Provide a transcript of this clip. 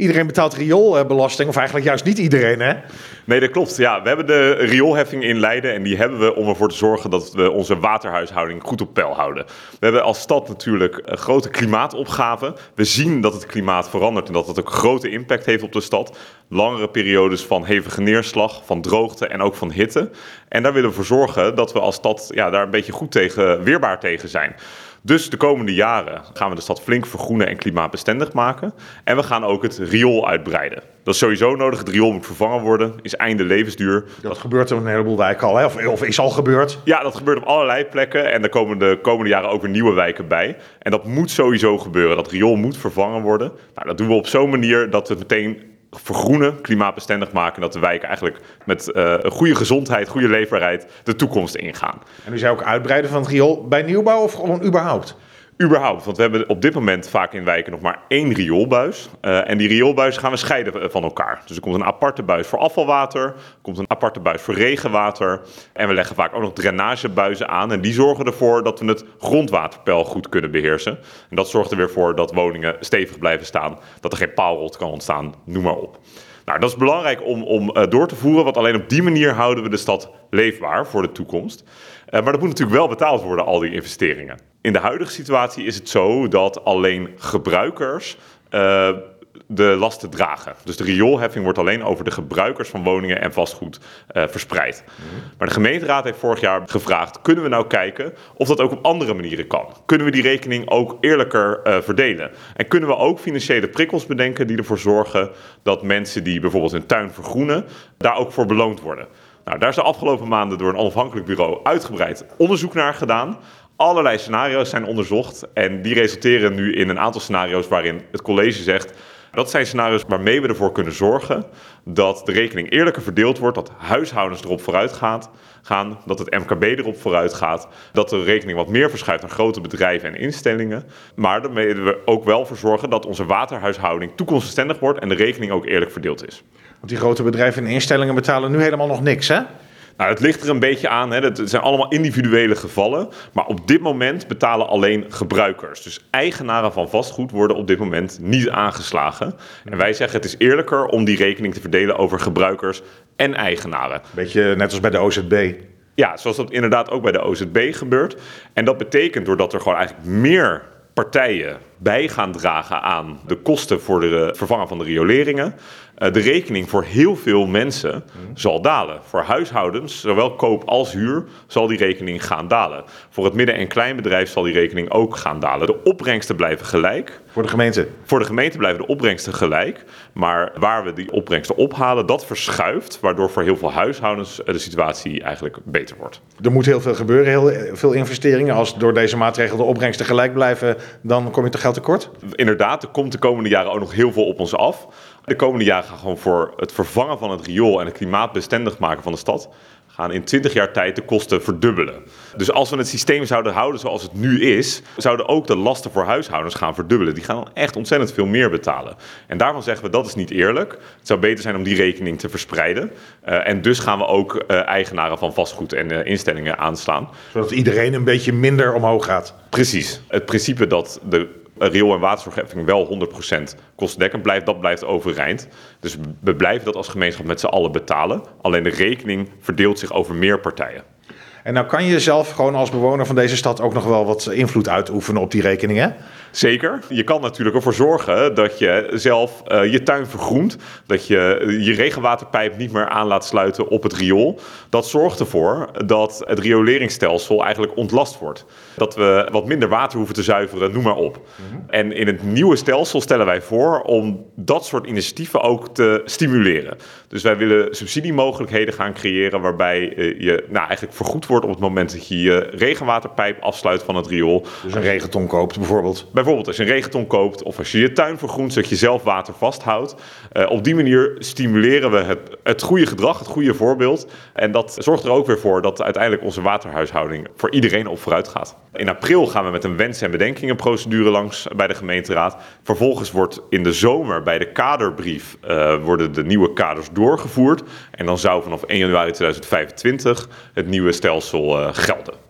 iedereen betaalt rioolbelasting, of eigenlijk juist niet iedereen, hè? Nee, dat klopt. Ja, we hebben de rioolheffing in Leiden en die hebben we om ervoor te zorgen dat we onze waterhuishouding goed op peil houden. We hebben als stad natuurlijk een grote klimaatopgave. We zien dat het klimaat verandert en dat het ook grote impact heeft op de stad. Langere periodes van hevige neerslag, van droogte en ook van hitte. En daar willen we voor zorgen dat we als stad ja, daar een beetje goed tegen, weerbaar tegen zijn. Dus de komende jaren gaan we de stad flink vergroenen en klimaatbestendig maken. En we gaan ook het riool uitbreiden. Dat is sowieso nodig. Het riool moet vervangen worden. Is einde levensduur. Dat gebeurt in een heleboel wijken al, hè? Of, of is al gebeurd? Ja, dat gebeurt op allerlei plekken. En er komen de komende jaren ook weer nieuwe wijken bij. En dat moet sowieso gebeuren. Dat riool moet vervangen worden. Nou, dat doen we op zo'n manier dat we het meteen vergroenen, klimaatbestendig maken. Dat de wijken eigenlijk met uh, goede gezondheid, goede leefbaarheid de toekomst ingaan. En u zou ook uitbreiden van het riool bij nieuwbouw of gewoon überhaupt? Überhaupt, want we hebben op dit moment vaak in wijken nog maar één rioolbuis. Uh, en die rioolbuis gaan we scheiden van elkaar. Dus er komt een aparte buis voor afvalwater, er komt een aparte buis voor regenwater. En we leggen vaak ook nog drainagebuizen aan. En die zorgen ervoor dat we het grondwaterpeil goed kunnen beheersen. En dat zorgt er weer voor dat woningen stevig blijven staan, dat er geen paalrot kan ontstaan, noem maar op. Nou, dat is belangrijk om, om uh, door te voeren, want alleen op die manier houden we de stad leefbaar voor de toekomst. Uh, maar dat moet natuurlijk wel betaald worden, al die investeringen. In de huidige situatie is het zo dat alleen gebruikers uh, de lasten dragen. Dus de rioolheffing wordt alleen over de gebruikers van woningen en vastgoed uh, verspreid. Mm. Maar de gemeenteraad heeft vorig jaar gevraagd: kunnen we nou kijken of dat ook op andere manieren kan? Kunnen we die rekening ook eerlijker uh, verdelen? En kunnen we ook financiële prikkels bedenken die ervoor zorgen dat mensen die bijvoorbeeld hun tuin vergroenen, daar ook voor beloond worden? Nou, daar is de afgelopen maanden door een onafhankelijk bureau uitgebreid onderzoek naar gedaan allerlei scenario's zijn onderzocht. En die resulteren nu in een aantal scenario's waarin het college zegt. Dat zijn scenario's waarmee we ervoor kunnen zorgen dat de rekening eerlijker verdeeld wordt, dat huishoudens erop vooruit gaan, dat het MKB erop vooruit gaat, dat de rekening wat meer verschuift naar grote bedrijven en instellingen. Maar daarmee we ook wel voor zorgen dat onze waterhuishouding toekomstbestendig wordt en de rekening ook eerlijk verdeeld is. Want die grote bedrijven en instellingen betalen nu helemaal nog niks, hè? Nou, het ligt er een beetje aan. Hè. Het zijn allemaal individuele gevallen. Maar op dit moment betalen alleen gebruikers. Dus eigenaren van vastgoed worden op dit moment niet aangeslagen. En wij zeggen het is eerlijker om die rekening te verdelen over gebruikers en eigenaren. Beetje net als bij de OZB. Ja, zoals dat inderdaad ook bij de OZB gebeurt. En dat betekent doordat er gewoon eigenlijk meer partijen bij gaan dragen aan de kosten voor de vervangen van de rioleringen. Uh, de rekening voor heel veel mensen zal dalen. Voor huishoudens, zowel koop als huur, zal die rekening gaan dalen. Voor het midden- en kleinbedrijf zal die rekening ook gaan dalen. De opbrengsten blijven gelijk. Voor de gemeente? Voor de gemeente blijven de opbrengsten gelijk. Maar waar we die opbrengsten ophalen, dat verschuift. Waardoor voor heel veel huishoudens de situatie eigenlijk beter wordt. Er moet heel veel gebeuren, heel veel investeringen. Als door deze maatregel de opbrengsten gelijk blijven, dan kom je toch tekort? Inderdaad, er komt de komende jaren ook nog heel veel op ons af. De komende jaren gaan gewoon voor het vervangen van het riool en het klimaatbestendig maken van de stad gaan in 20 jaar tijd de kosten verdubbelen. Dus als we het systeem zouden houden zoals het nu is, zouden ook de lasten voor huishoudens gaan verdubbelen. Die gaan dan echt ontzettend veel meer betalen. En daarvan zeggen we dat is niet eerlijk. Het zou beter zijn om die rekening te verspreiden. Uh, en dus gaan we ook uh, eigenaren van vastgoed en uh, instellingen aanslaan. Zodat iedereen een beetje minder omhoog gaat. Precies. Het principe dat de riool- en waterzorgheffing wel 100% kostendekkend blijft, dat blijft overeind. Dus we blijven dat als gemeenschap met z'n allen betalen. Alleen de rekening verdeelt zich over meer partijen. En nou kan je zelf gewoon als bewoner van deze stad ook nog wel wat invloed uitoefenen op die rekeningen. Zeker. Je kan natuurlijk ervoor zorgen dat je zelf uh, je tuin vergroent. Dat je je regenwaterpijp niet meer aan laat sluiten op het riool. Dat zorgt ervoor dat het rioleringsstelsel eigenlijk ontlast wordt. Dat we wat minder water hoeven te zuiveren, noem maar op. Mm -hmm. En in het nieuwe stelsel stellen wij voor om dat soort initiatieven ook te stimuleren. Dus wij willen subsidiemogelijkheden gaan creëren waarbij uh, je nou, eigenlijk vergoed wordt op het moment dat je je regenwaterpijp afsluit van het riool. Dus een regenton koopt bijvoorbeeld. Bijvoorbeeld als je een regenton koopt of als je je tuin vergroent zodat je zelf water vasthoudt. Uh, op die manier stimuleren we het, het goede gedrag, het goede voorbeeld. En dat zorgt er ook weer voor dat uiteindelijk onze waterhuishouding voor iedereen op vooruit gaat. In april gaan we met een wens- en bedenkingenprocedure langs bij de gemeenteraad. Vervolgens wordt in de zomer bij de kaderbrief uh, worden de nieuwe kaders doorgevoerd. En dan zou vanaf 1 januari 2025 het nieuwe stelsel uh, gelden.